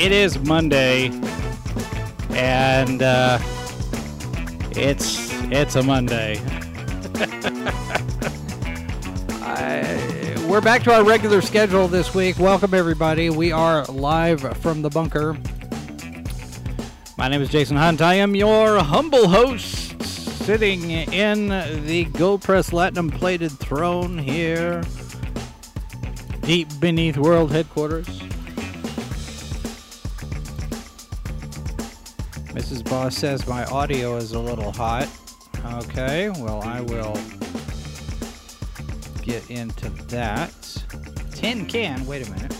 It is Monday, and uh, it's it's a Monday. I, we're back to our regular schedule this week. Welcome everybody. We are live from the bunker. My name is Jason Hunt. I am your humble host, sitting in the gold press platinum plated throne here, deep beneath world headquarters. Boss says my audio is a little hot. Okay, well, I will get into that. Tin can, wait a minute.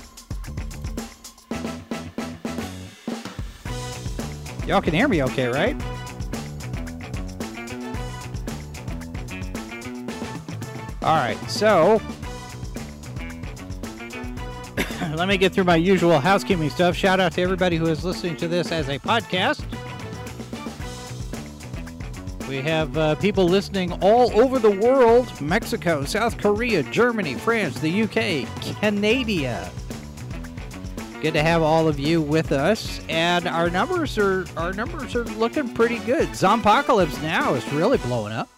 Y'all can hear me okay, right? All right, so let me get through my usual housekeeping stuff. Shout out to everybody who is listening to this as a podcast. We have uh, people listening all over the world Mexico, South Korea, Germany, France, the UK, Canada. Good to have all of you with us, and our numbers are our numbers are looking pretty good. Zompocalypse now is really blowing up.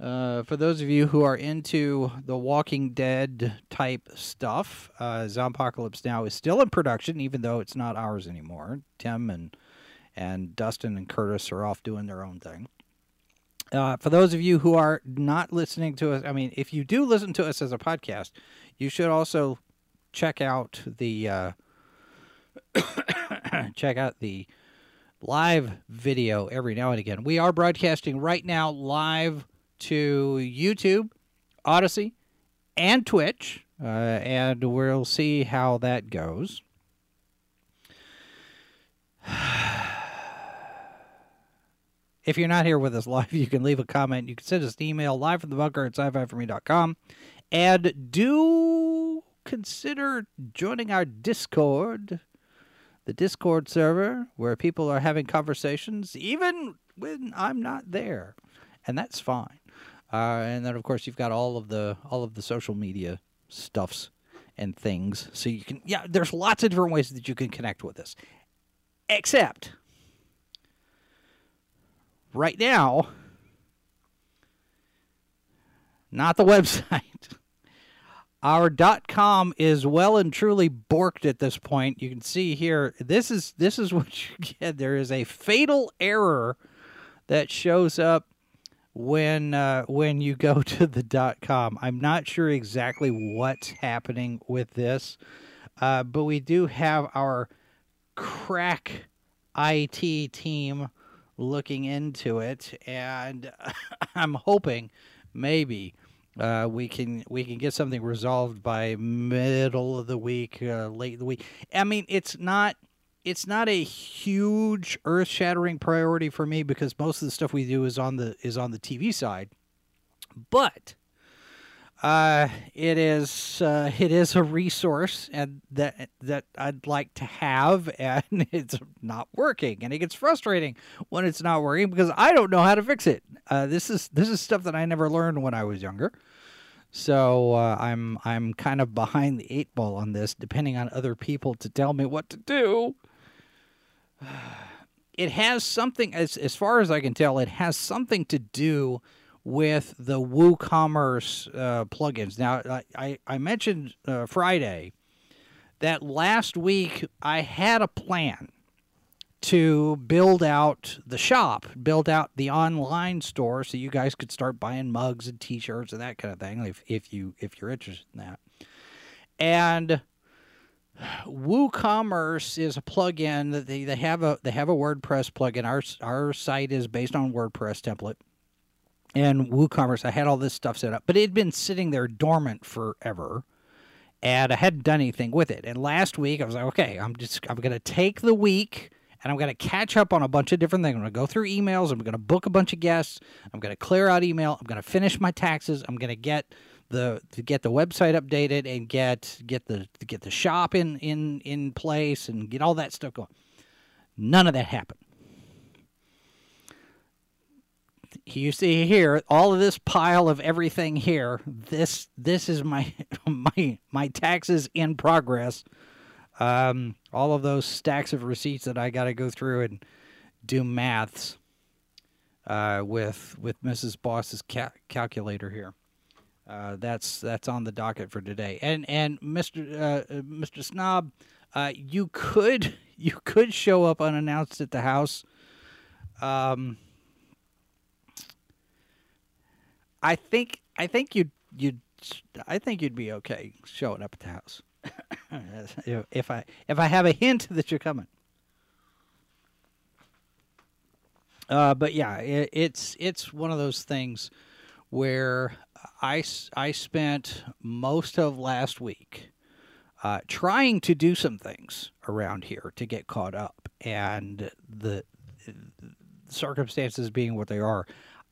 Uh, for those of you who are into the Walking Dead type stuff, uh, Zompocalypse now is still in production, even though it's not ours anymore. Tim and and Dustin and Curtis are off doing their own thing. Uh, for those of you who are not listening to us, I mean, if you do listen to us as a podcast, you should also check out the uh, check out the live video every now and again. We are broadcasting right now live to YouTube, Odysee, and Twitch, uh, and we'll see how that goes. If you're not here with us live, you can leave a comment. You can send us an email live from the bunker at sci-fi4me.com. And do consider joining our Discord, the Discord server, where people are having conversations, even when I'm not there, and that's fine. Uh, and then, of course, you've got all of the all of the social media stuffs and things, so you can yeah. There's lots of different ways that you can connect with us, except right now, not the website. Our dot .com is well and truly borked at this point. You can see here. This is this is what you get. There is a fatal error that shows up when uh, when you go to the dot .com. I'm not sure exactly what's happening with this, uh, but we do have our crack IT team looking into it, and I'm hoping maybe uh, we can we can get something resolved by middle of the week, uh, late the week. I mean, it's not it's not a huge earth shattering priority for me because most of the stuff we do is on the is on the TV side, but uh, it is uh, it is a resource and that that I'd like to have, and it's not working, and it gets frustrating when it's not working because I don't know how to fix it. Uh, this is this is stuff that I never learned when I was younger, so uh, I'm I'm kind of behind the eight ball on this, depending on other people to tell me what to do. It has something, as as far as I can tell, it has something to do with the WooCommerce uh, plugins. Now, I, I mentioned uh, Friday that last week I had a plan to build out the shop, build out the online store, so you guys could start buying mugs and T-shirts and that kind of thing, if if you if you're interested in that. And WooCommerce is a plugin that they, they have a they have a WordPress plugin. Our our site is based on WordPress template and WooCommerce. I had all this stuff set up, but it had been sitting there dormant forever. and I hadn't done anything with it. And last week I was like, okay, I'm just I'm gonna take the week and I'm gonna catch up on a bunch of different things. I'm gonna go through emails. I'm gonna book a bunch of guests. I'm gonna clear out email. I'm gonna finish my taxes. I'm gonna get the to get the website updated and get get the get the shop in in in place and get all that stuff going. None of that happened. You see here all of this pile of everything here. This this is my my my taxes in progress. Um, all of those stacks of receipts that I got to go through and do maths uh, with with Mrs. Boss's ca- calculator here. Uh, that's that's on the docket for today. And and Mr. Uh, Mr. Snob, uh, you could you could show up unannounced at the house. Um, I think I think you'd you'd I think you'd be okay showing up at the house if I if I have a hint that you're coming. Uh, but yeah, it, it's it's one of those things where I, I spent most of last week uh, trying to do some things around here to get caught up, and the, the circumstances being what they are,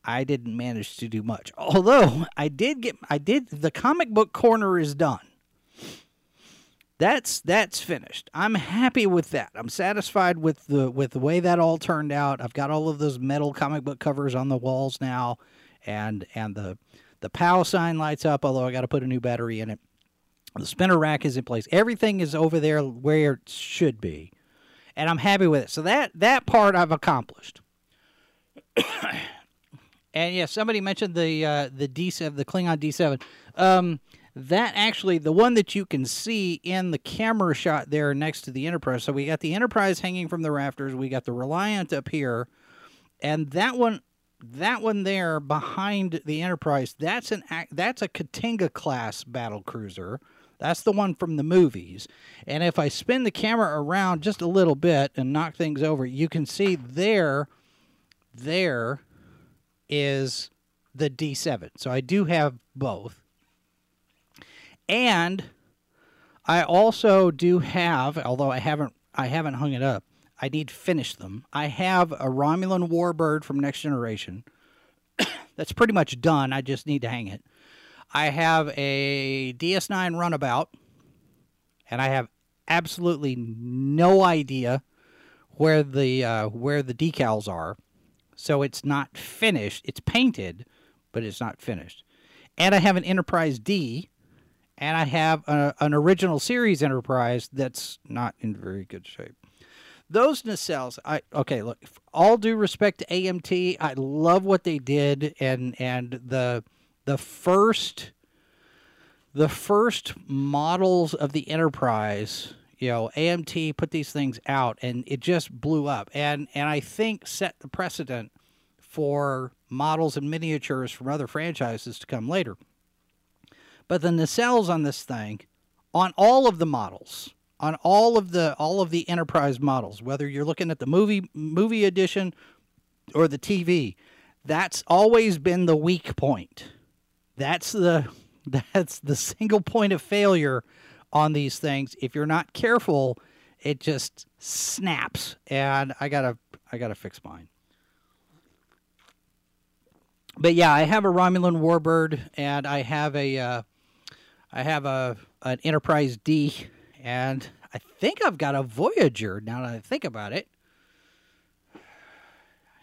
I didn't manage to do much. Although I did get, I did the comic book corner is done. That's that's finished. I'm happy with that. I'm satisfied with the with the way that all turned out. I've got all of those metal comic book covers on the walls now, and and the the POW sign lights up, although I got to put a new battery in it. The spinner rack is in place. Everything is over there where it should be, and I'm happy with it. So that that part I've accomplished. And yeah, somebody mentioned the uh, the D7, the Klingon D7. Um, that actually, the one that you can see in the camera shot there next to the Enterprise. So we got the Enterprise hanging from the rafters. We got the Reliant up here, and that one that one there behind the Enterprise, that's an that's a K't'inga class battle cruiser. That's the one from the movies. And if I spin the camera around just a little bit and knock things over, you can see there there is the D7. So I do have both. And I also do have, although I haven't I haven't hung it up, I need to finish them. I have a Romulan Warbird from Next Generation. That's pretty much done. I just need to hang it. I have a DS9 Runabout, and I have absolutely no idea where the uh, where the decals are. So it's not finished. It's painted, but it's not finished. And I have an Enterprise D, and I have a, an original series Enterprise that's not in very good shape those nacelles i okay look all due respect to amt i love what they did and and the the first the first models of the enterprise you know amt put these things out and it just blew up. And and i think set the precedent for models and miniatures from other franchises to come later. But the nacelles on this thing on all of the models on all of the all of the enterprise models whether you're looking at the movie movie edition or the TV that's always been the weak point. That's the that's the single point of failure on these things if you're not careful it just snaps and I got to I got to fix mine but yeah, I have a Romulan Warbird, and I have a, uh, I have a an Enterprise D and I think I've got a Voyager now that I think about it.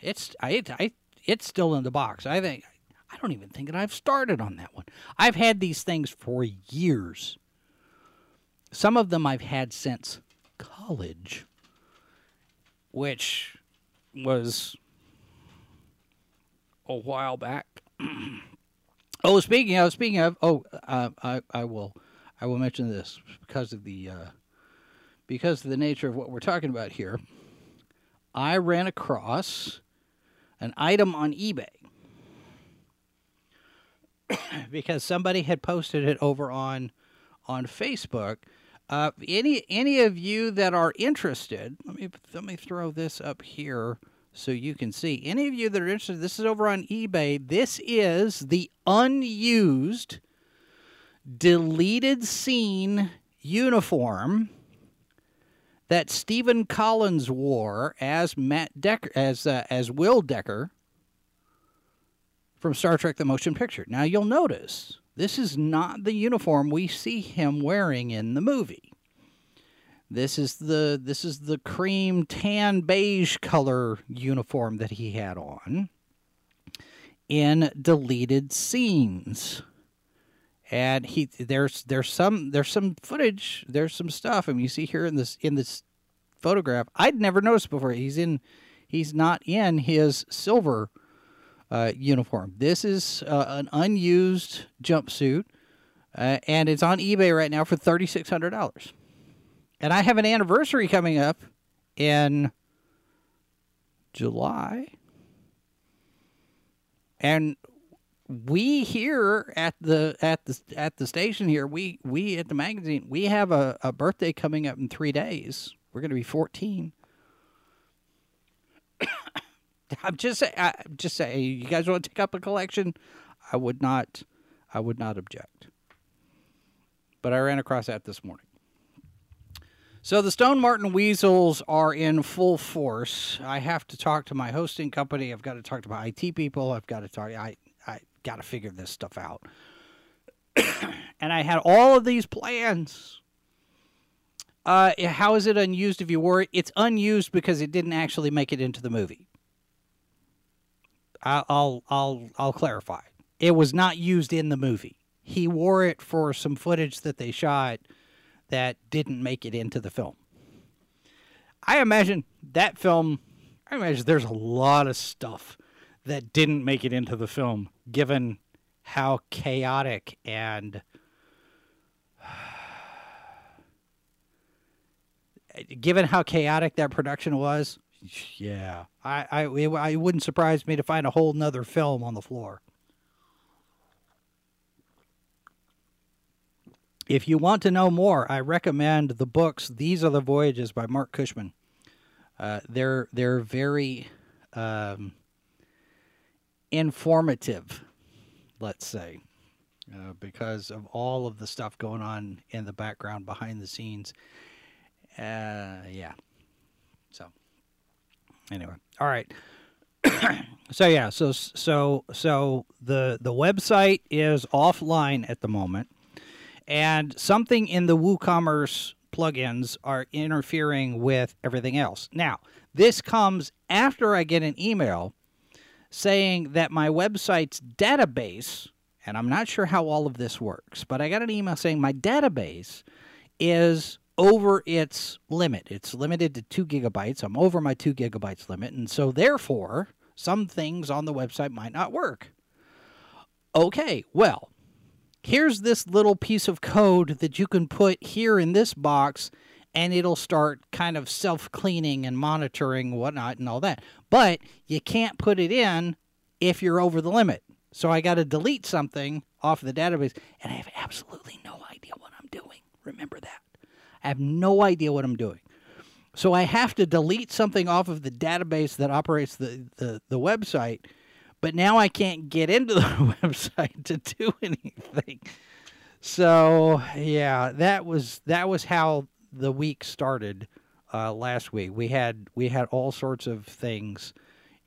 It's I, I it's still in the box. I think I don't even think that I've started on that one. I've had these things for years. Some of them I've had since college, which was a while back. oh, speaking of speaking of, oh, uh, I I will I will mention this because of the uh, because of the nature of what we're talking about here. I ran across an item on eBay because somebody had posted it over on on Facebook. Uh, any any of you that are interested, let me let me throw this up here so you can see. Any of you that are interested, this is over on eBay. This is the unused deleted scene uniform that Stephen Collins wore as Matt Decker as uh, as Will Decker from Star Trek the Motion Picture. Now you'll notice this is not the uniform we see him wearing in the movie. This is the this is the cream tan beige color uniform that he had on in deleted scenes. And he there's there's some there's some footage, there's some stuff. I mean you see here in this in this photograph. I'd never noticed before. He's in he's not in his silver uniform. This is uh, an unused jumpsuit, uh, and it's on eBay right now for thirty six hundred dollars. And I have an anniversary coming up in July, and we here at the at the at the station here, we we at the magazine, we have a, a birthday coming up in three days. We're going to be fourteen. I'm just I'm just say you guys want to take up a collection, I would not I would not object. But I ran across that this morning. So the Stone Marten Weasels are in full force. I have to talk to my hosting company. I've got to talk to my IT people. I've got to talk. I I got to figure this stuff out. and I had all of these plans. Uh, how is it unused if you were. It's unused because it didn't actually make it into the movie. I'll I'll I'll clarify. It was not used in the movie. He wore it for some footage that they shot that didn't make it into the film. I imagine that film. I imagine there's a lot of stuff that didn't make it into the film, given how chaotic and given how chaotic that production was yeah, I, I, it, wouldn't surprise me to find a whole nother film on the floor. If you want to know more, I recommend the books "These Are the Voyages" by Marc Cushman. Uh, they're they're very um, informative, let's say, uh, because of all of the stuff going on in the background behind the scenes. Uh, yeah, anyway, all right. so yeah, so so so the the website is offline at the moment, and something in the WooCommerce plugins are interfering with everything else. Now, this comes after I get an email saying that my website's database, and I'm not sure how all of this works, but I got an email saying my database is over its limit. It's limited to two gigabytes. I'm over my two gigabytes limit. And so, therefore, some things on the website might not work. Okay, well, here's this little piece of code that you can put here in this box, and it'll start kind of self cleaning and monitoring whatnot and all that. But you can't put it in if you're over the limit. So I got to delete something off the database, and I have absolutely no idea what I'm doing. Remember that. I have no idea what I'm doing. So I have to delete something off of the database that operates the, the, the website, but now I can't get into the website to do anything. So yeah, that was that was how the week started uh, last week. We had we had all sorts of things,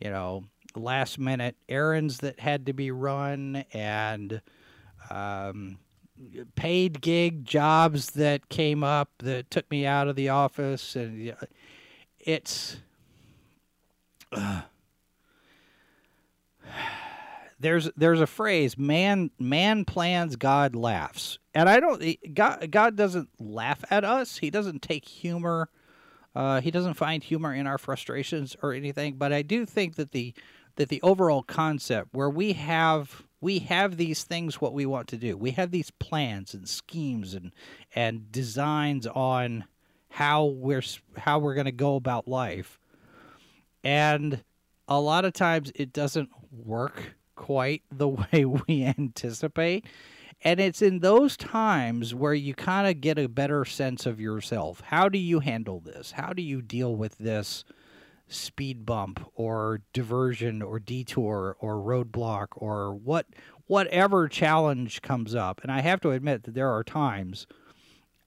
you know, last minute errands that had to be run and um, paid gig jobs that came up that took me out of the office and it's uh, there's there's a phrase man man plans god laughs. And i don't god god doesn't laugh at us. He doesn't take humor uh, he doesn't find humor in our frustrations or anything but i do think that the that the overall concept where we have we have these things what we want to do. We have these plans and schemes and and designs on how we're how we're going to go about life. And a lot of times it doesn't work quite the way we anticipate. And it's in those times where you kind of get a better sense of yourself. How do you handle this? How do you deal with this speed bump or diversion or detour or roadblock or what whatever challenge comes up. And I have to admit that there are times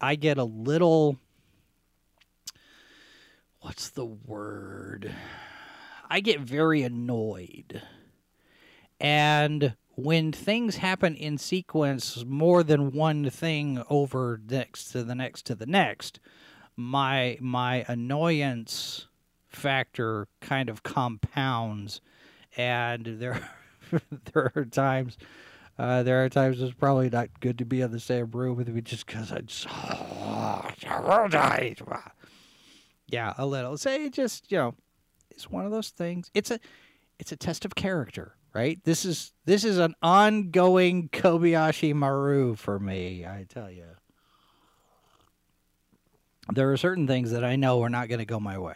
I get a little what's the word? I get very annoyed. And when things happen in sequence more than one thing over next to the next to the next, my my annoyance factor kind of compounds. And there there are times uh, there are times it's probably not good to be in the same room with me just because I just yeah a little. Say just you know it's one of those things. It's a it's a test of character right? This is this is an ongoing Kobayashi Maru for me I tell you there are certain things that I know are not going to go my way.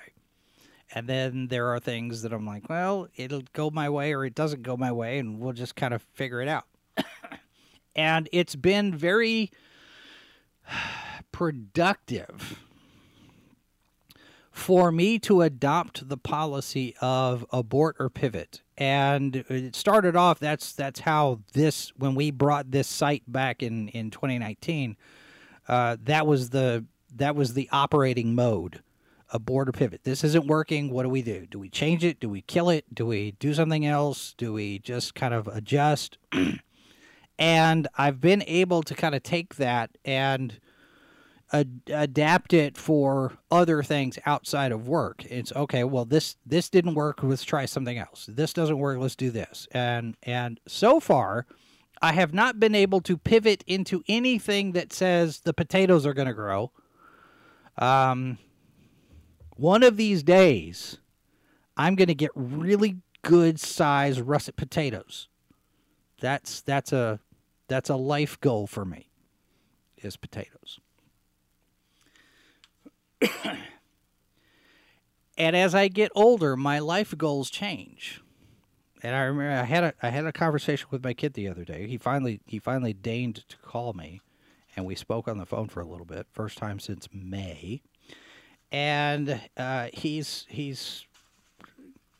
And then there are things that I'm like, well, it'll go my way or it doesn't go my way, and we'll just kind of figure it out. and it's been very productive for me to adopt the policy of abort or pivot. And it started off that's that's how this when we brought this site back in in 2019, uh, that was the that was the operating mode abort or pivot. This isn't working. What do we do? Do we change it? Do we kill it? Do we do something else? Do we just kind of adjust? and I've been able to kind of take that and ad- adapt it for other things outside of work. It's okay. Well, this this didn't work. Let's try something else. This doesn't work. Let's do this. And and so far, I have not been able to pivot into anything that says the potatoes are going to grow um, one of these days, I'm going to get really good size russet potatoes. That's that's a that's a life goal for me. Is potatoes. and as I get older, my life goals change. And I remember I had a I had a conversation with my kid the other day. He finally he finally deigned to call me and we spoke on the phone for a little bit, first time since May. And uh, he's he's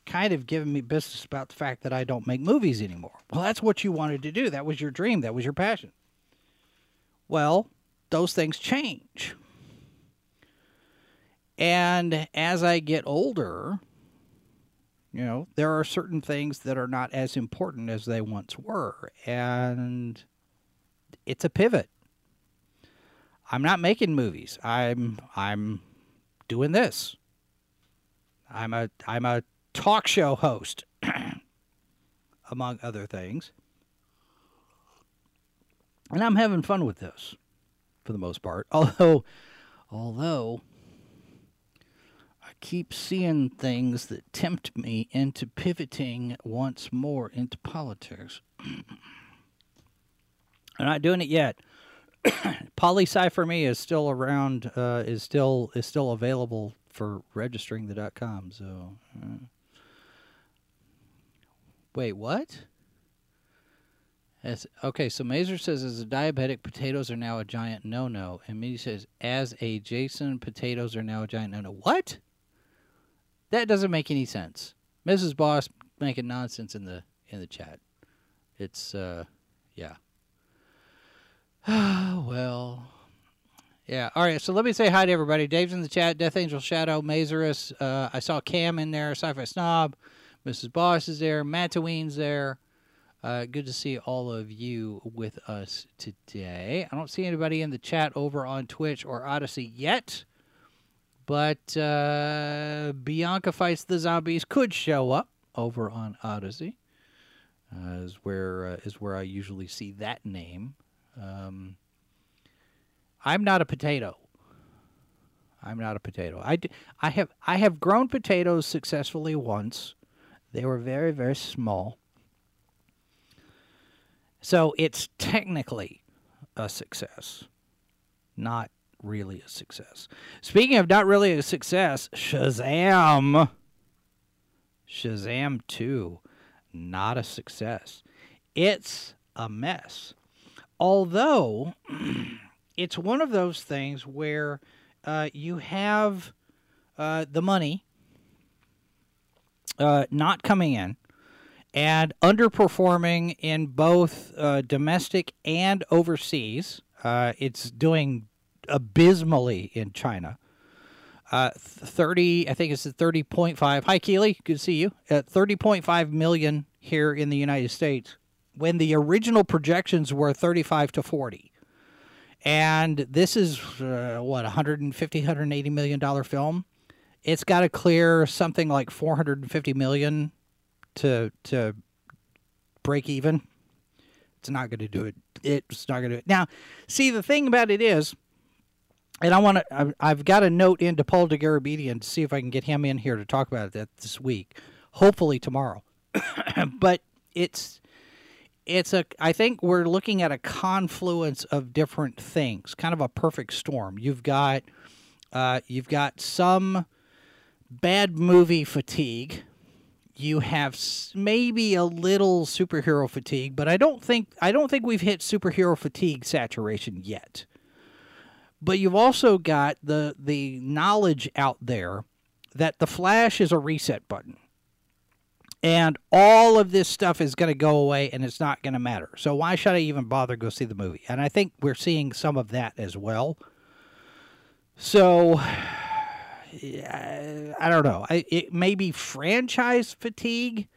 kind of giving me business about the fact that I don't make movies anymore. Well, that's what you wanted to do. That was your dream. That was your passion. Well, those things change. And as I get older, you know, there are certain things that are not as important as they once were. And it's a pivot. I'm not making movies. I'm I'm doing this. I'm a I'm a talk show host among other things. And I'm having fun with this for the most part. Although although I keep seeing things that tempt me into pivoting once more into politics. I'm not doing it yet. Polysci for me is still around. Uh, is still is still available for registering the dot com. So, uh. wait, what? As, okay, so Mazer says as a diabetic, potatoes are now a giant no-no, and me says as a Jason, potatoes are now a giant no-no. What? That doesn't make any sense. Mrs. Boss making nonsense in the in the chat. It's uh, yeah. well, yeah. All right. So let me say hi to everybody. Dave's in the chat. Death Angel Shadow, Mazerus. Uh, I saw Cam in there. Sci-Fi Snob. Mrs. Boss is there. Mataween's there. Uh, good to see all of you with us today. I don't see anybody in the chat over on Twitch or Odysee yet, but uh, Bianca fights the zombies could show up over on Odysee. Uh, is where uh, is where I usually see that name. Um, I'm not a potato. I'm not a potato. I, I have I have grown potatoes successfully once. They were very very small. So it's technically a success, not really a success. Speaking of not really a success, Shazam. Shazam 2, not a success. It's a mess. Although it's one of those things where uh, you have uh, the money uh, not coming in and underperforming in both uh, domestic and overseas. Uh, it's doing abysmally in China. Uh, 30, I think it's 30.5. Hi, Keely. Good to see you. At 30.5 million here in the United States when the original projections were 35 to 40. And this is, uh, what, 150, 180 million dollar film? It's got to clear something like 450 million to to break even. It's not going to do it. It's not going to do it. Now, see, the thing about it is, and I want to, I've got a note into Paul Dergarabedian to see if I can get him in here to talk about that this week. Hopefully tomorrow. but it's, it's a, I think we're looking at a confluence of different things, kind of a perfect storm. You've got, uh, you've got some bad movie fatigue you have maybe a little superhero fatigue, but I don't think I don't think we've hit superhero fatigue saturation yet. But you've also got the the knowledge out there that the Flash is a reset button. And all of this stuff is going to go away and it's not going to matter. So why should I even bother go see the movie? And I think we're seeing some of that as well. So I don't know. I, it may be franchise fatigue.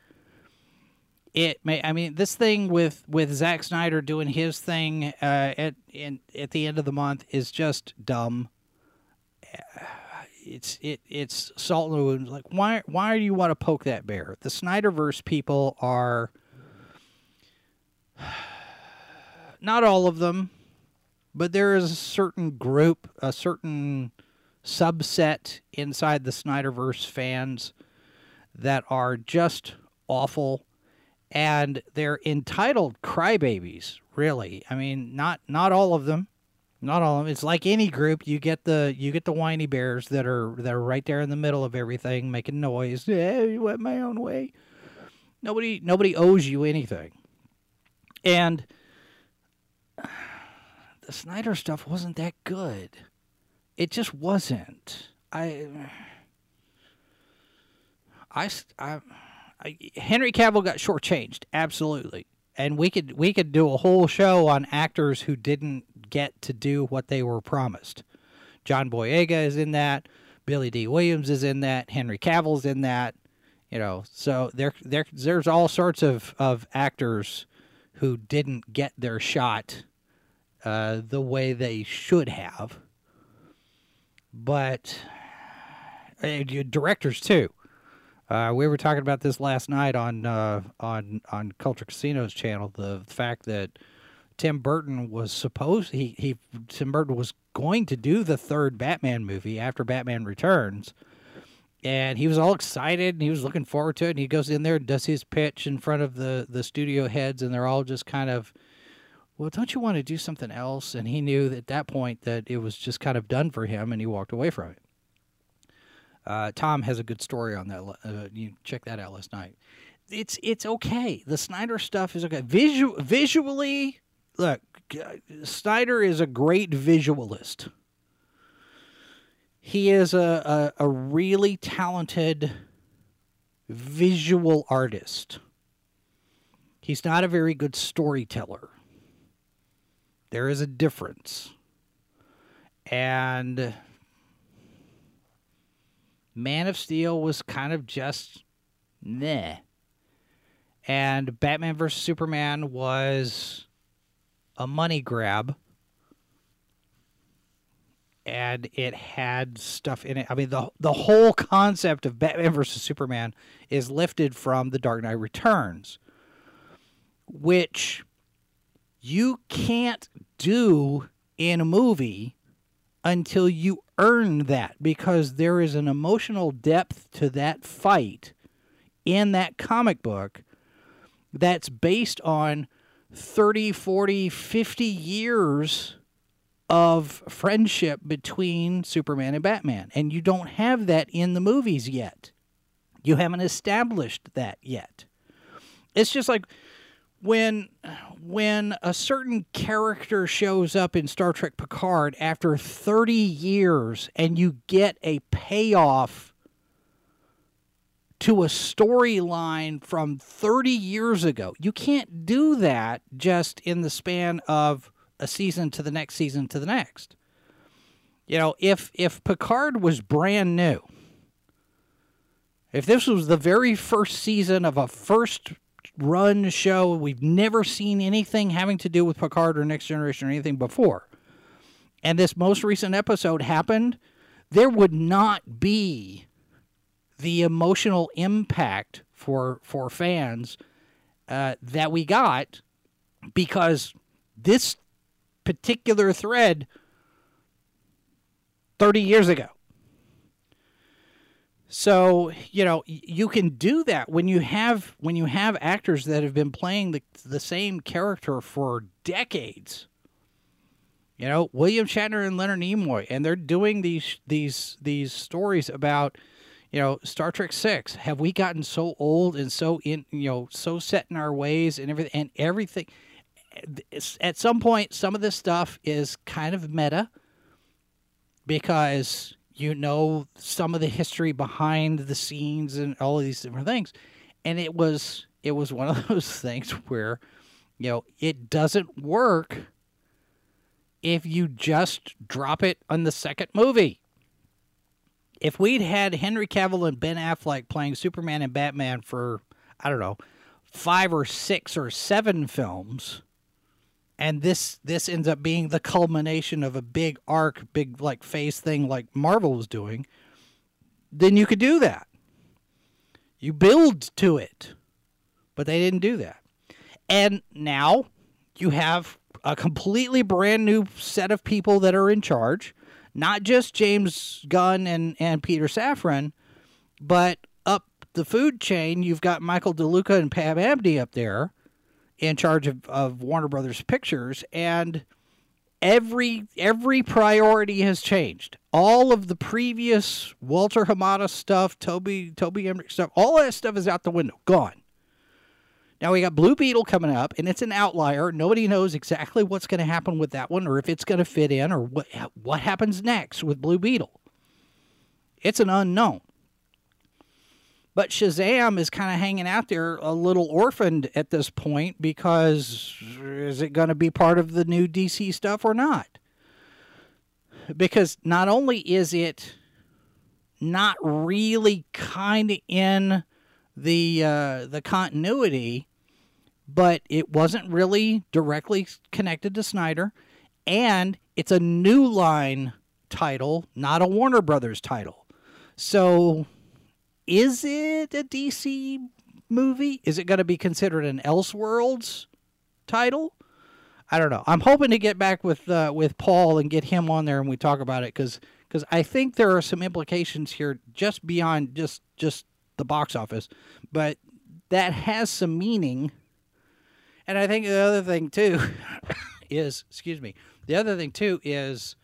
It may. I mean, this thing with with Zack Snyder doing his thing uh, at in, at the end of the month is just dumb. It's it it's salt in the wound. Like why why do you want to poke that bear? The Snyderverse people are not all of them, but there is a certain group, a certain subset inside the Snyderverse fans that are just awful and they're entitled crybabies really i mean not not all of them not all of them it's like any group. You get the you get the whiny bears that are that are right there in the middle of everything making noise. Yeah you went my own way. Nobody nobody owes you anything. And the snyder stuff wasn't that good. It just wasn't. I, I, I, I Henry Cavill got shortchanged, absolutely, and we could we could do a whole show on actors who didn't get to do what they were promised. John Boyega is in that. Billy Dee Williams is in that. Henry Cavill's in that. You know, so there, there, there's all sorts of, of actors who didn't get their shot uh, the way they should have but directors too. Uh, we were talking about this last night on uh, on on Culture Casino's channel. The fact that Tim Burton was supposed he he Tim Burton was going to do the third Batman movie after Batman Returns, and he was all excited and he was looking forward to it. And he goes in there and does his pitch in front of the the studio heads, and they're all just kind of well, don't you want to do something else? And he knew at that point that it was just kind of done for him, and he walked away from it. Uh, Tom has a good story on that. Uh, you check that out last night. It's it's okay. The Snyder stuff is okay. Visu- visually, look, Snyder is a great visualist. He is a, a, a really talented visual artist. He's not a very good storyteller. There is a difference. And Man of Steel was kind of just meh. And Batman vs. Superman was a money grab. And it had stuff in it. I mean, the the whole concept of Batman versus Superman is lifted from The Dark Knight Returns, which you can't do in a movie until you earn that because there is an emotional depth to that fight in that comic book that's based on 30, 40, 50 years of friendship between Superman and Batman. And you don't have that in the movies yet. You haven't established that yet. It's just like when when a certain character shows up in Star Trek Picard after 30 years and you get a payoff to a storyline from 30 years ago. You can't do that just in the span of a season to the next season to the next. You know, if if Picard was brand new, if this was the very first season of a first run show, we've never seen anything having to do with Picard or Next Generation or anything before, and this most recent episode happened, there would not be the emotional impact for for fans uh, that we got because this particular thread 30 years ago. So, you know, you can do that when you have when you have actors that have been playing the the same character for decades. You know, William Shatner and Leonard Nimoy and they're doing these these these stories about you know, Star Trek 6, have we gotten so old and so in, you know, so set in our ways and everything and everything at some point some of this stuff is kind of meta because you know some of the history behind the scenes and all of these different things. And it was it was one of those things where you know it doesn't work if you just drop it on the second movie if we'd had henry cavill and ben affleck playing superman and batman for i don't know five or six or seven films and this this ends up being the culmination of a big arc, big like phase thing like Marvel was doing, then you could do that. You build to it. But they didn't do that. And now you have a completely brand new set of people that are in charge, not just James Gunn and, and Peter Safran, but up the food chain, you've got Michael DeLuca and Pam Abdy up there in charge of, of Warner Brothers Pictures, and every every priority has changed. All of the previous Walter Hamada stuff, Toby Toby Emmerich stuff, all that stuff is out the window, gone. Now we got Blue Beetle coming up, and it's an outlier. Nobody knows exactly what's going to happen with that one, or if it's going to fit in, or what what happens next with Blue Beetle. It's an unknown. But Shazam is kind of hanging out there a little orphaned at this point because is it going to be part of the new DC stuff or not? Because not only is it not really kind of in the uh, the continuity, but it wasn't really directly connected to Snyder, and it's a New Line title, not a Warner Brothers title. So is it a DC movie? Is it going to be considered an Elseworlds title? I don't know. I'm hoping to get back with uh, with Paul and get him on there and we talk about it because because I think there are some implications here just beyond just just the box office, but that has some meaning. And I think the other thing too is excuse me. The other thing too is,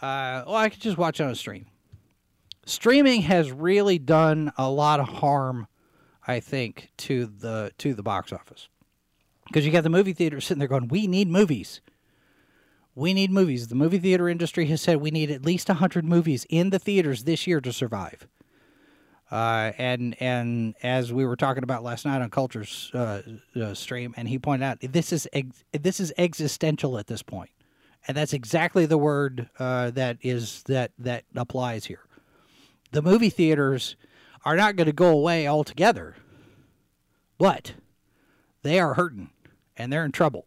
uh, well, I could just watch on a stream streaming has really done a lot of harm, I think, to the to the box office. Because you got the movie theater sitting there going, "We need movies. We need movies." The movie theater industry has said we need at least hundred movies in the theaters this year to survive. Uh, and and as we were talking about last night on Culture's uh, uh, stream, and he pointed out this is ex- this is existential at this point, and that's exactly the word uh, that is that that applies here the movie theaters are not going to go away altogether, but they are hurting and they're in trouble.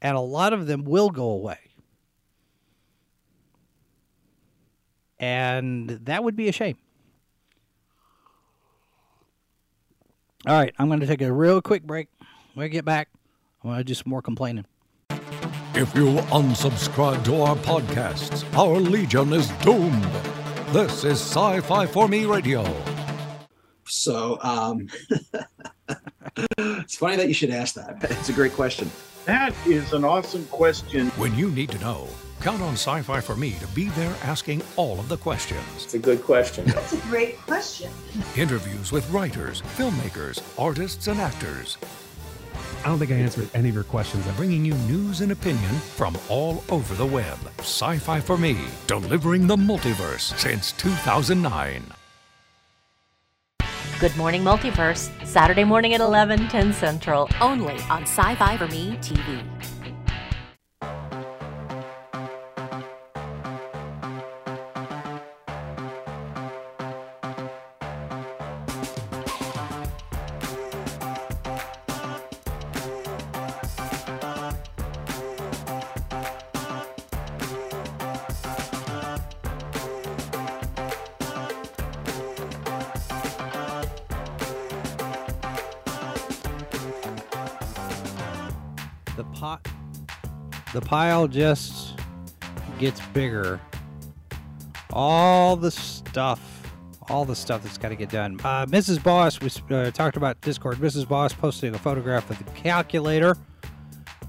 And a lot of them will go away. And that would be a shame. All right, I'm going to take a real quick break. When I get back, I'm going to do some more complaining. If you unsubscribe to our podcasts, our legion is doomed. This is Sci Fi for Me Radio. So, um, it's funny that you should ask that. It's a great question. That is an awesome question. When you need to know, count on Sci Fi for Me to be there asking all of the questions. It's a good question. That's a great question. Interviews with writers, filmmakers, artists, and actors I don't think I answered any of your questions. I'm bringing you news and opinion from all over the web. Sci Fi for Me, delivering the multiverse since 2009. Good Morning Multiverse, Saturday morning at 11, 10 Central, only on Sci Fi for Me TV. Pile just gets bigger. All the stuff all the stuff that's got to get done. Uh, mrs boss we uh, talked about discord. Mrs boss posting a photograph of the calculator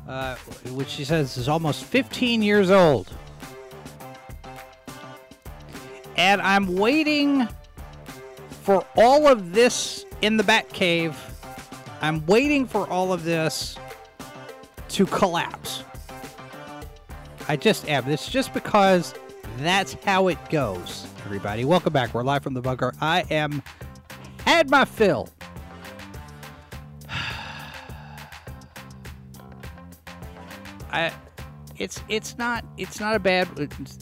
uh, which she says is almost 15 years old. And i'm waiting for all of this in the bat cave i'm waiting for all of this to collapse. I just am. It's just because that's how it goes. Everybody, welcome back. We're live from the bunker. I am had my fill. I it's it's not it's not a bad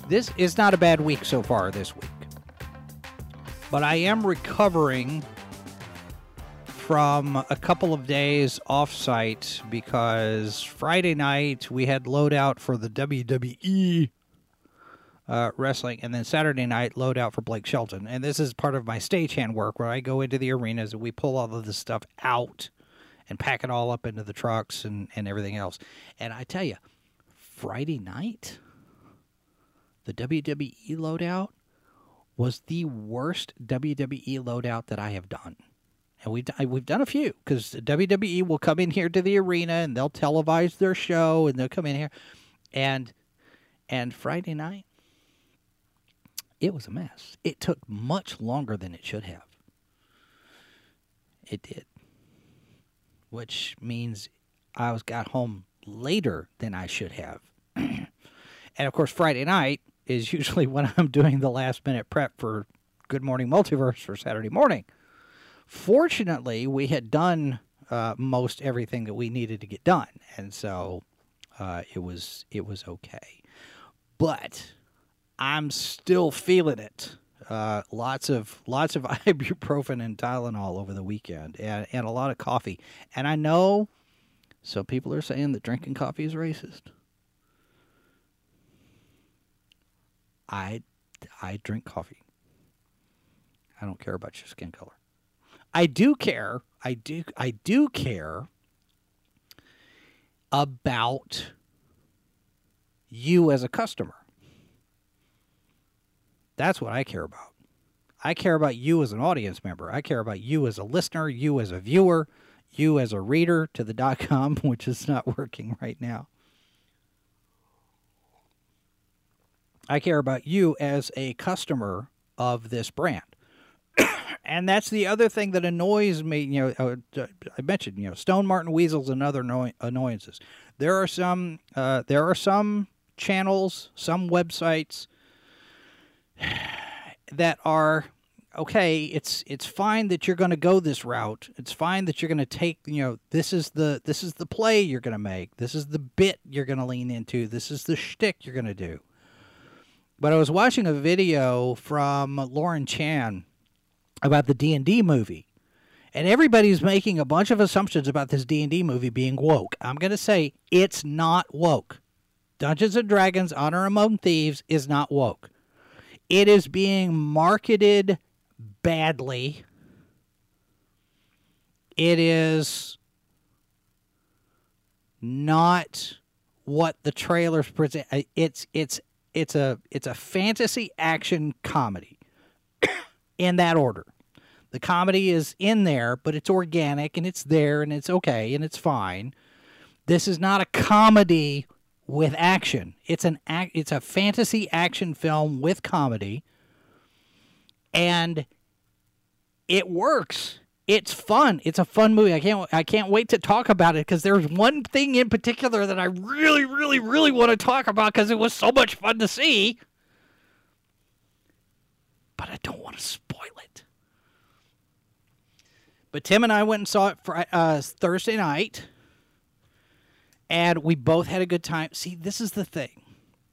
this is not a bad week so far this week. But I am recovering from a couple of days off site because Friday night we had loadout for the WWE uh, wrestling, and then Saturday night loadout for Blake Shelton. And this is part of my stagehand work where I go into the arenas and we pull all of this stuff out and pack it all up into the trucks and, and everything else. And I tell you, Friday night, the WWE loadout was the worst WWE loadout that I have done and we've we've done a few because WWE will come in here to the arena and they'll televise their show and they'll come in here, and and Friday night, it was a mess. It took much longer than it should have. It did, which means I was got home later than I should have, and of course Friday night is usually when I'm doing the last minute prep for Good Morning Multiverse for Saturday morning. Fortunately, we had done uh, most everything that we needed to get done, and so uh, it was it was okay. But I'm still feeling it. Uh, lots of lots of ibuprofen and Tylenol over the weekend, and and a lot of coffee. And I know some people are saying that drinking coffee is racist. I I drink coffee. I don't care about your skin color. I do care. I do. I do care about you as a customer. That's what I care about. I care about you as an audience member. I care about you as a listener, you as a viewer, you as a reader to the dot com, which is not working right now. I care about you as a customer of this brand and that's the other thing that annoys me. You know, uh, I mentioned you know Stone Marten Weasels and other annoy- annoyances. There are some. Uh, there are some channels, some websites that are okay. It's it's fine that you're going to go this route. It's fine that you're going to take. You know, this is the this is the play you're going to make. This is the bit you're going to lean into. This is the shtick you're going to do. But I was watching a video from Lauren Chan about the D&D movie. And everybody's making a bunch of assumptions about this D&D movie being woke. I'm going to say it's not woke. Dungeons and Dragons Honor Among Thieves is not woke. It is being marketed badly. It is not what the trailers present. It's it's it's a it's a fantasy action comedy in that order. The comedy is in there, but it's organic and it's there and it's okay and it's fine. This is not a comedy with action. It's an act, it's a fantasy action film with comedy. And it works. It's fun. It's a fun movie. I can't I can't wait to talk about it because there's one thing in particular that I really really really want to talk about because it was so much fun to see. But I don't want to spoil it. But Tim and I went and saw it Fri uh, Thursday night, and we both had a good time. See, this is the thing.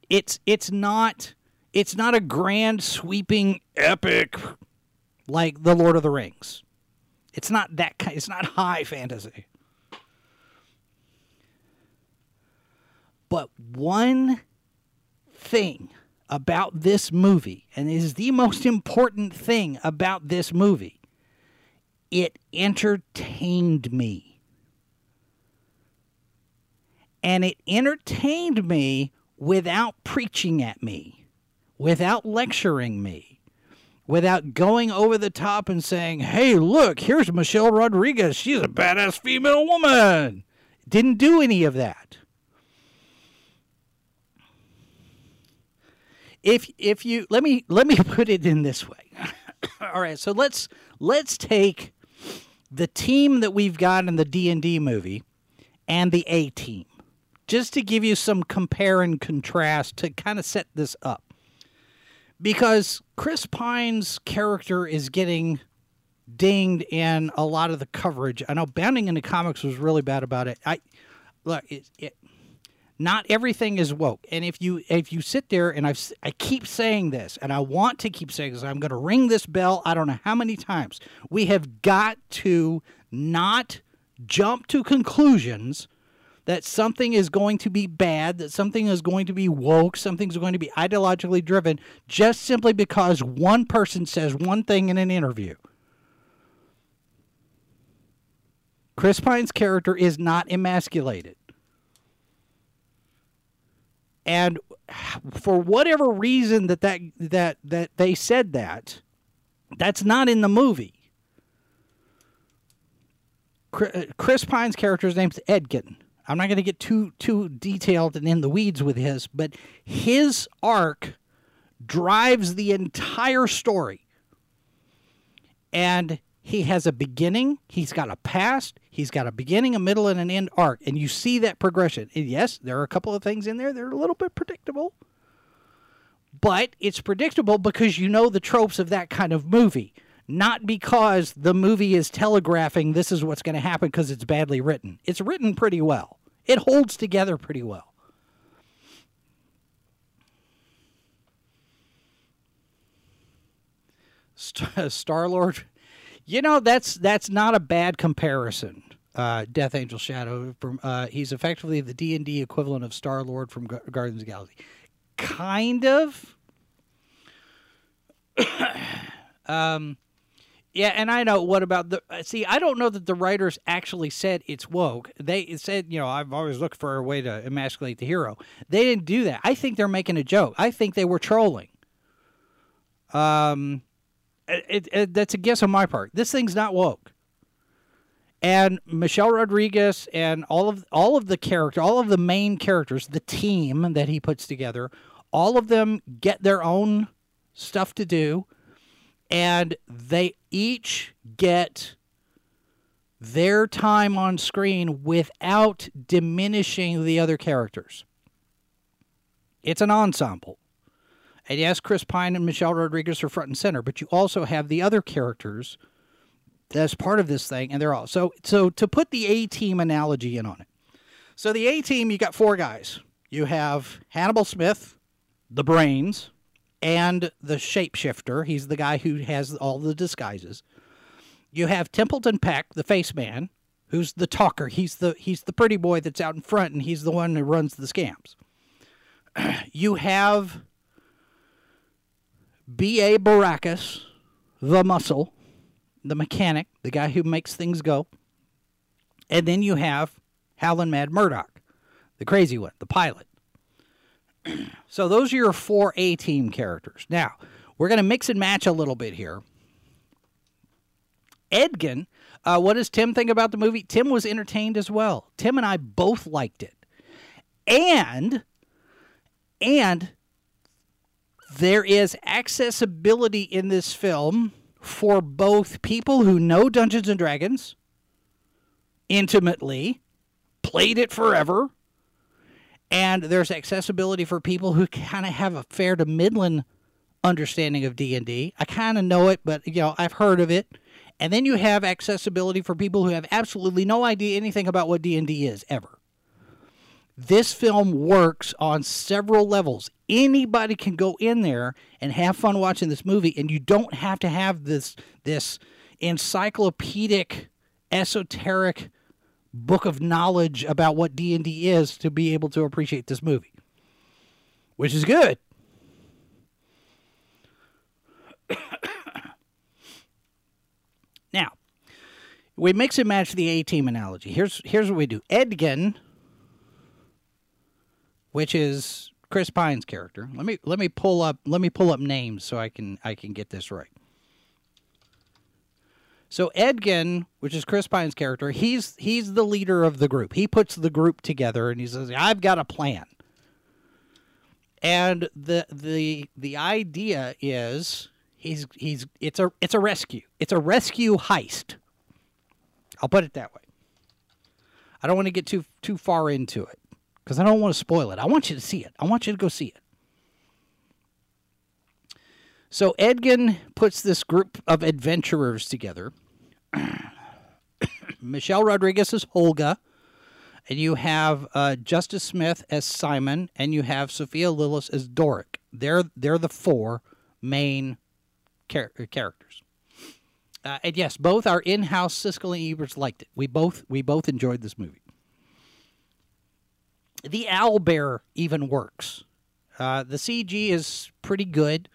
It's it's not it's not a grand sweeping epic like the Lord of the Rings. It's not that kind. It's not high fantasy. But one thing about this movie, and is the most important thing about this movie, it entertained me. And it entertained me without preaching at me, without lecturing me, without going over the top and saying, hey, look, here's Michelle Rodriguez. She's a badass female woman. Didn't do any of that. If if you let me let me put it in this way. All right, so let's let's take the team that we've got in the D&D movie and the A team. Just to give you some compare and contrast to kind of set this up. Because Chris Pine's character is getting dinged in a lot of the coverage. I know Bounding into Comics was really bad about it. I look, it, it not everything is woke. And if you if you sit there and I've, i keep saying this and i want to keep saying this i'm going to ring this bell i don't know how many times. We have got to not jump to conclusions that something is going to be bad that something is going to be woke something's going to be ideologically driven just simply because one person says one thing in an interview. Chris pine's character is not emasculated and for whatever reason that that that that they said that that's not in the movie. Uh, Chris pine's character's name's edgin. I'm not going to get too too detailed and in the weeds with his but his arc drives the entire story. And he has a beginning, he's got a past, he's got a beginning, a middle, and an end arc. And you see that progression. And yes, there are a couple of things in there that are a little bit predictable. But it's predictable because you know the tropes of that kind of movie, not because the movie is telegraphing this is what's going to happen because it's badly written. It's written pretty well, it holds together pretty well. Star Lord you know, that's that's not a bad comparison. Uh, Death Angel Shadow from uh, he's effectively the D and D equivalent of Star Lord from G- Guardians of Galaxy, kind of. um, yeah, and I know what about the uh, see. I don't know that the writers actually said it's woke. They said, you know, I've always looked for a way to emasculate the hero. They didn't do that. I think they're making a joke. I think they were trolling. Um, it, it, that's a guess on my part. This thing's not woke. And Michelle Rodriguez and all of all of the character, all of the main characters, the team that he puts together, all of them get their own stuff to do, and they each get their time on screen without diminishing the other characters. It's an ensemble. And yes, Chris Pine and Michelle Rodriguez are front and center, but you also have the other characters as part of this thing, and they're all so. So to put the A team analogy in on it, so the A team, you got four guys. You have Hannibal Smith, the brains, and the shapeshifter. He's the guy who has all the disguises. You have Templeton Peck, the face man, who's the talker. He's the he's the pretty boy that's out in front, and he's the one who runs the scams. You have B.A. Baracus, the muscle, the mechanic, the guy who makes things go. And then you have Howlin' Mad Murdock, the crazy one, the pilot. so those are your four A team characters. Now, we're going to mix and match a little bit here. Edgin, uh, what does Tim think about the movie? Tim was entertained as well. Tim and I both liked it. And, and there is accessibility in this film for both people who know Dungeons and Dragons intimately, played it forever, and there's accessibility for people who kind of have a fair to middling understanding of D&D. I kind of know it, but you know, I've heard of it. And then you have accessibility for people who have absolutely no idea anything about what D&D is ever. This film works on several levels. Anybody can go in there and have fun watching this movie and you don't have to have this this encyclopedic esoteric book of knowledge about what D&D is to be able to appreciate this movie. Which is good. now, we mix and match the A team analogy. Here's here's what we do. Edgin, which is Chris Pine's character. Let me let me pull up let me pull up names so I can I can get this right. So Edgin, which is Chris Pine's character, he's he's the leader of the group. He puts the group together and he says, "I've got a plan." And the the the idea is he's he's it's a it's a rescue. It's a rescue heist. I'll put it that way. I don't want to get too too far into it because I don't want to spoil it. I want you to see it. I want you to go see it. So Edgin puts this group of adventurers together. Michelle Rodriguez is Holga, and you have uh, Justice Smith as Simon, and you have Sophia Lillis as Doric. They're they're the four main char- characters. Uh, and yes, both our in-house Siskel and Eberts liked it. We both we both enjoyed this movie. The owl bear even works. Uh, the CG is pretty good.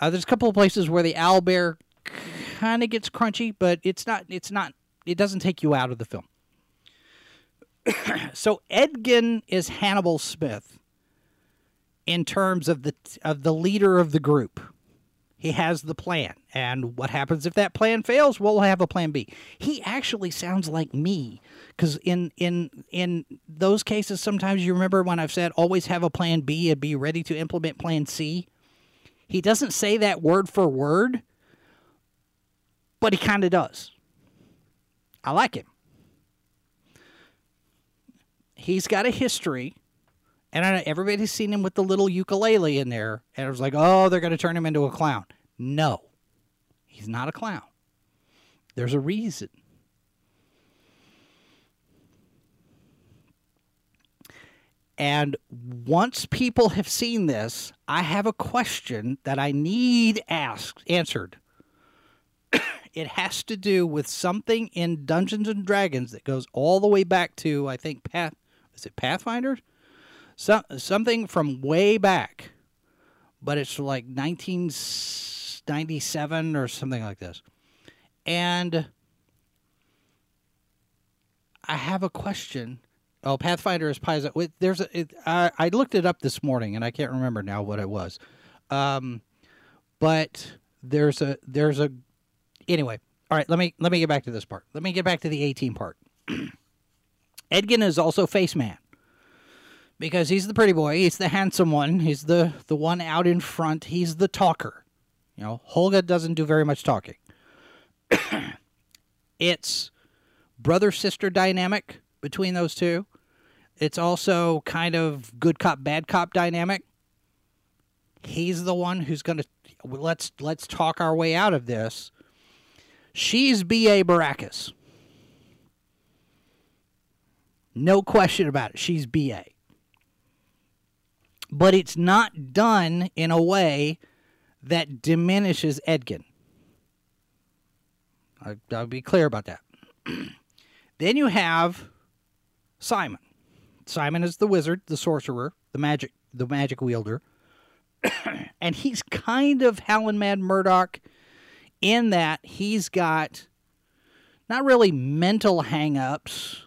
Uh, there's a couple of places where the owl bear kind of gets crunchy, but it's not. It's not. It doesn't take you out of the film. so Edgin is Hannibal Smith in terms of the of the leader of the group. He has the plan, and what happens if that plan fails? We'll have a plan B. He actually sounds like me, because in in in those cases, sometimes you remember when I've said always have a plan B and be ready to implement plan C. He doesn't say that word for word, but he kind of does. I like him. He's got a history, and I everybody's seen him with the little ukulele in there, and it was like, oh, they're going to turn him into a clown. No, he's not a clown. There's a reason. And once people have seen this, I have a question that I need asked answered. it has to do with something in Dungeons and Dragons that goes all the way back to I think Path is it Pathfinder? So, something from way back. But it's like 1997 or something like this. And I have a question Oh, Pathfinder is Paizo. There's a. It, I, I looked it up this morning, and I can't remember now what it was. Um, but there's a there's a. Anyway, all right. Let me let me get back to this part. Let me get back to the A team part. Edgin is also Face Man because he's the pretty boy. He's the handsome one. He's the the one out in front. He's the talker. You know, Holga doesn't do very much talking. it's brother sister dynamic between those two. It's also kind of good cop bad cop dynamic. He's the one who's going to let's let's talk our way out of this. She's B.A. Baracus. No question about it. She's B.A. But it's not done in a way that diminishes Edgin. I, I'll be clear about that. then you have Simon. Simon is the wizard, the sorcerer, the magic, the magic wielder, and he's kind of Howlin' Mad Murdock in that he's got not really mental hangups,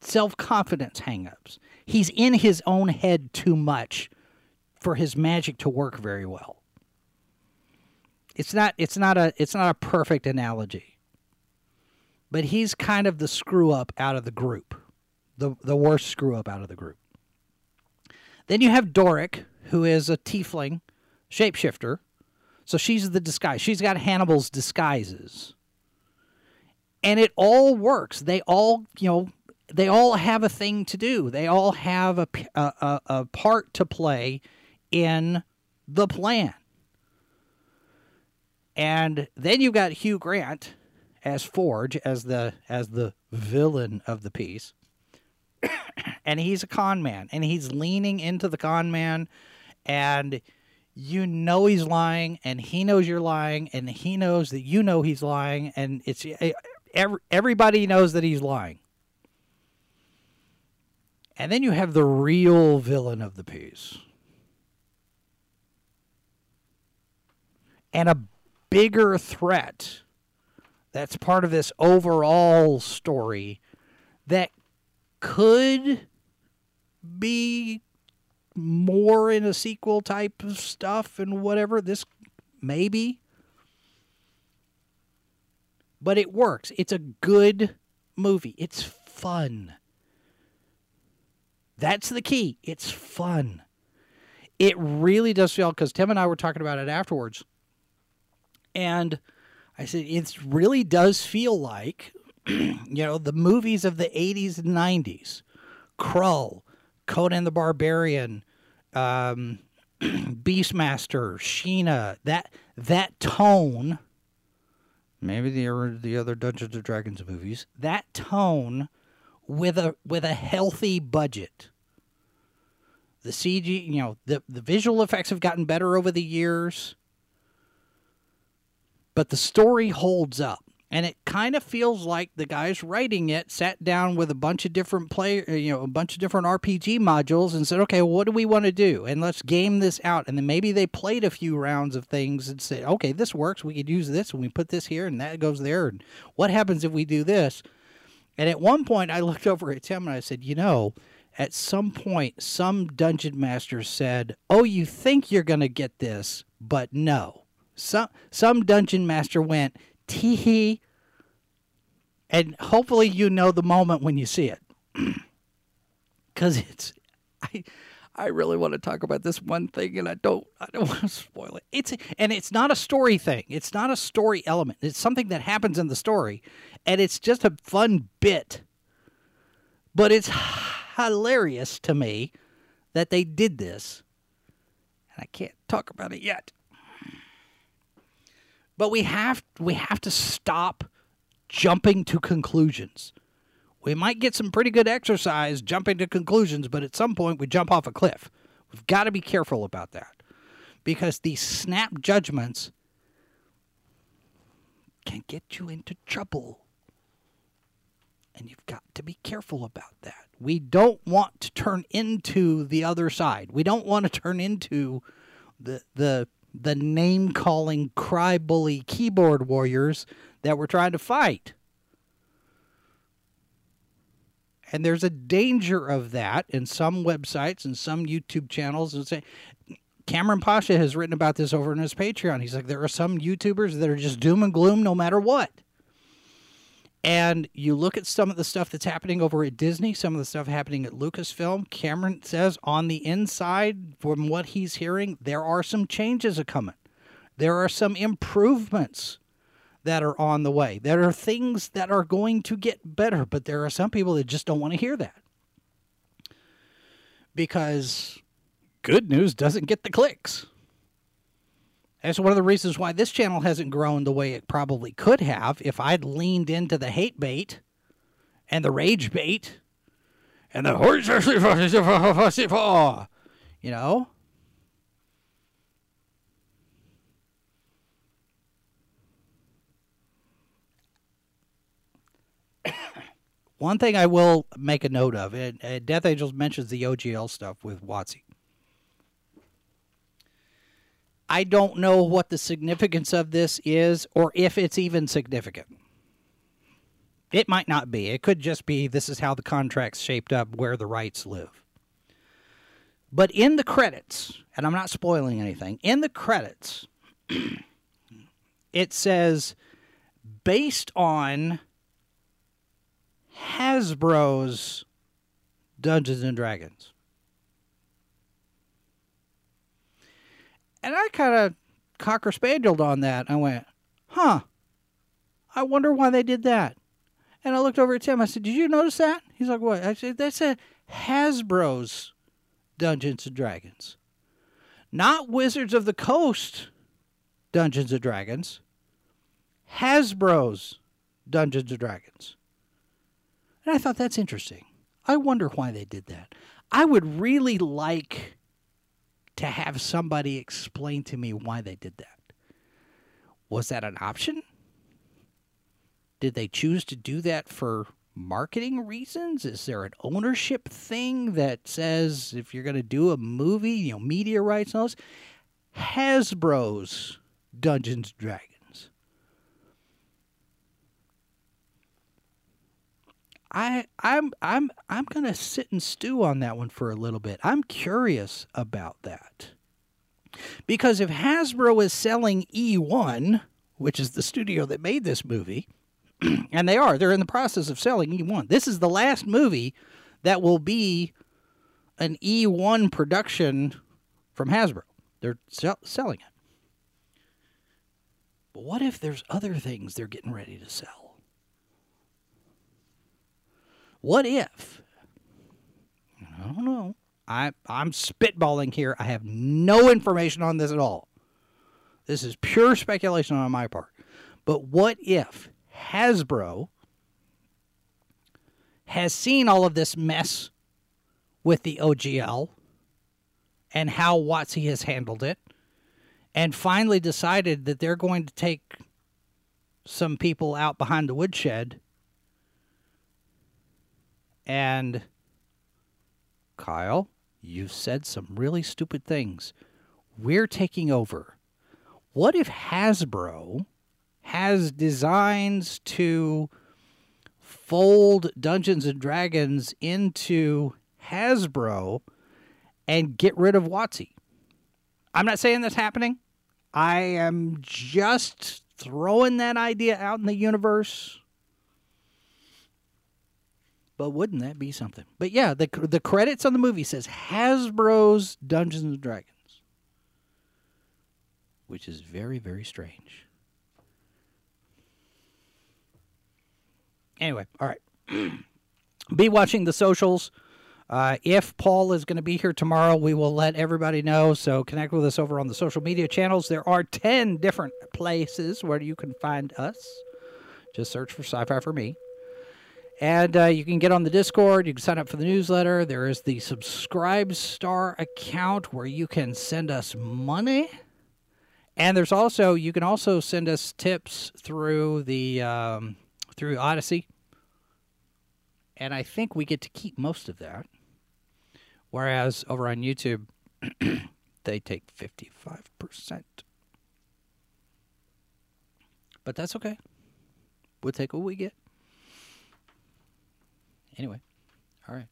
self confidence hangups. He's in his own head too much for his magic to work very well. It's not it's not a it's not a perfect analogy. But he's kind of the screw up out of the group the the worst screw up out of the group. Then you have Doric, who is a tiefling shapeshifter. So she's the disguise. She's got Hannibal's disguises. And it all works. They all, you know, they all have a thing to do. They all have a, a, a part to play in the plan. And then you've got Hugh Grant as Forge as the as the villain of the piece. and he's a con man and he's leaning into the con man and you know he's lying and he knows you're lying and he knows that you know he's lying and it's everybody knows that he's lying. And then you have the real villain of the piece. And a bigger threat that's part of this overall story that could be more in a sequel type of stuff and whatever. This maybe. But it works. It's a good movie. It's fun. That's the key. It's fun. It really does feel because Tim and I were talking about it afterwards. And I said, it really does feel like, you know, the movies of the 80s and 90s Krull, Conan the Barbarian, um, Beastmaster, Sheena, that, that tone, maybe the, the other Dungeons and Dragons movies, that tone with a with a healthy budget. The CG, you know, the the visual effects have gotten better over the years but the story holds up. And it kind of feels like the guys writing it sat down with a bunch of different play, uh, you know, a bunch of different RPG modules and said, "Okay, what do we want to do? And let's game this out." And then maybe they played a few rounds of things and said, "Okay, this works. We could use this, and we put this here, and that goes there. And what happens if we do this?" And at one point, I looked over at Tim and I said, "You know." At some point, some dungeon master said, Oh, you think you're going to get this, but no some some dungeon master went tee hee, and hopefully you know the moment when you see it, because it's I. I really want to talk about this one thing, and I don't. I don't want to spoil it. It's and it's not a story thing. It's not a story element. It's something that happens in the story, and it's just a fun bit. But it's hilarious to me that they did this, and I can't talk about it yet. But we have we have to stop jumping to conclusions. We might get some pretty good exercise jumping to conclusions, but at some point we jump off a cliff. We've got to be careful about that. Because these snap judgments can get you into trouble. And you've got to be careful about that. We don't want to turn into the other side. We don't want to turn into the the the name calling cry bully keyboard warriors that we're trying to fight. And there's a danger of that in some websites and some YouTube channels. And say, Cameron Pasha has written about this over on his Patreon. He's like, there are some YouTubers that are just doom and gloom no matter what. And you look at some of the stuff that's happening over at Disney, some of the stuff happening at Lucasfilm. Cameron says on the inside, from what he's hearing, there are some changes a coming. There are some improvements that are on the way. There are things that are going to get better, but there are some people that just don't want to hear that. Because good news doesn't get the clicks. That's one of the reasons why this channel hasn't grown the way it probably could have if I'd leaned into the hate bait and the rage bait and the you know. One thing I will make a note of, and Death Angels mentions the OGL stuff with WotC. I don't know what the significance of this is or if it's even significant. It might not be. It could just be this is how the contract's shaped up where the rights live. But in the credits, and I'm not spoiling anything, in the credits, it says based on Hasbro's Dungeons and Dragons. And I kind of cocker spanieled on that. I went, huh, I wonder why they did that. And I looked over at Tim. I said, Did you notice that? He's like, What? I said, That's a Hasbro's Dungeons and Dragons, not Wizards of the Coast Dungeons and Dragons, Hasbro's Dungeons and Dragons. And I thought that's interesting. I wonder why they did that. I would really like to have somebody explain to me why they did that. Was that an option? Did they choose to do that for marketing reasons? Is there an ownership thing that says if you're going to do a movie, you know, media rights and all this? Hasbro's Dungeons and Dragons. I I'm I'm I'm going to sit and stew on that one for a little bit. I'm curious about that. Because if Hasbro is selling E1, which is the studio that made this movie, and they are, they're in the process of selling E1. This is the last movie that will be an E1 production from Hasbro. They're sell- selling it. But what if there's other things they're getting ready to sell? What if? I don't know. I, I'm spitballing here. I have no information on this at all. This is pure speculation on my part. But what if Hasbro has seen all of this mess with the OGL and how WotC has handled it and finally decided that they're going to take some people out behind the woodshed and Kyle, you've said some really stupid things. We're taking over. What if Hasbro has designs to fold Dungeons and Dragons into Hasbro and get rid of WotC? I'm not saying that's happening. I am just throwing that idea out in the universe. But wouldn't that be something? But yeah, the the credits on the movie says Hasbro's Dungeons and Dragons, which is very very strange. Anyway, all right. be watching the socials. Uh, if Paul is going to be here tomorrow, we will let everybody know. So connect with us over on the social media channels. There are 10 different places where you can find us. Just search for Sci Fi for Me. And uh, you can get on the Discord. You can sign up for the newsletter. There is the Subscribe Star account where you can send us money. And there's also you can also send us tips through the um, through Odysee. And I think we get to keep most of that. Whereas over on YouTube, they take 55%. But that's okay. We'll take what we get. Anyway, all right.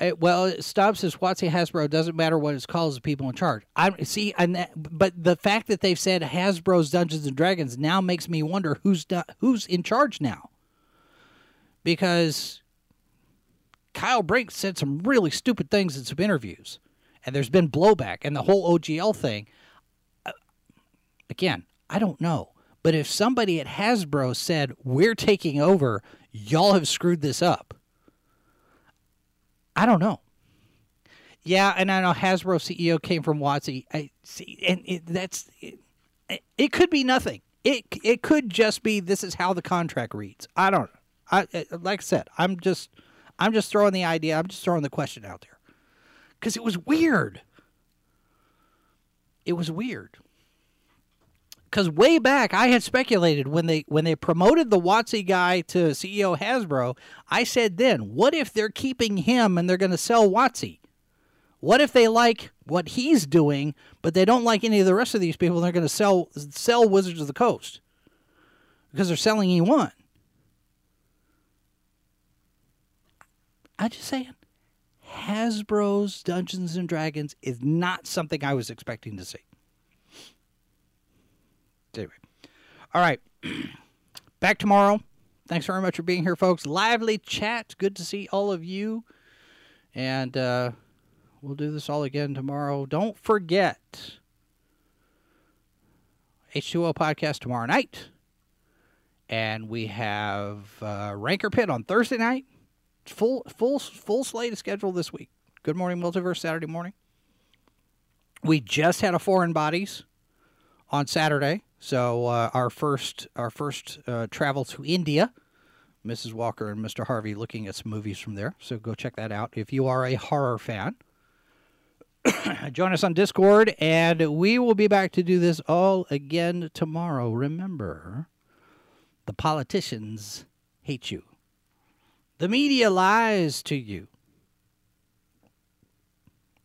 Uh, well, Stob says WotC Hasbro doesn't matter what it's called. The people in charge. I see, and but the fact that they've said Hasbro's Dungeons and Dragons now makes me wonder who's do, who's in charge now. Because Kyle Brink said some really stupid things in some interviews, and there's been blowback, and the whole OGL thing. Uh, again, I don't know, but if somebody at Hasbro said we're taking over, y'all have screwed this up. I don't know. Yeah, and I know Hasbro CEO came from WotC. I see, and it, that's it, it. Could be nothing. It it could just be this is how the contract reads. I don't. I like I said, I'm just I'm just throwing the idea. I'm just throwing the question out there because it was weird. It was weird because way back I had speculated when they when they promoted the WotC guy to CEO Hasbro, I said then, what if they're keeping him and they're going to sell WotC? What if they like what he's doing, but they don't like any of the rest of these people? And they're going to sell sell Wizards of the Coast because they're selling E1. I'm just saying, Hasbro's Dungeons and Dragons is not something I was expecting to see. Anyway, all right, back tomorrow. Thanks very much for being here, folks. Lively chat. Good to see all of you. And uh, we'll do this all again tomorrow. Don't forget H2O podcast tomorrow night. And we have uh, Ranker Pit on Thursday night. Full full full slate of schedule this week. Good morning, multiverse Saturday morning. We just had a foreign bodies on Saturday, So uh, our first our first uh, travel to India, Mrs. Walker and Mr. Harvey looking at some movies from there. So go check that out if you are a horror fan. Join us on Discord, and we will be back to do this all again tomorrow. Remember, the politicians hate you. The media lies to you.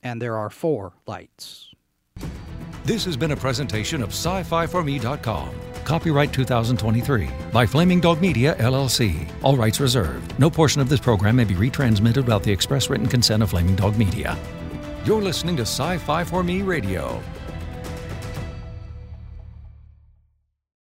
And there are four lights. This has been a presentation of sci-fi4me.com. Copyright 2023 by Flaming Dog Media LLC. All rights reserved. No portion of this program may be retransmitted without the express written consent of Flaming Dog Media. You're listening to Sci-Fi for Me Radio.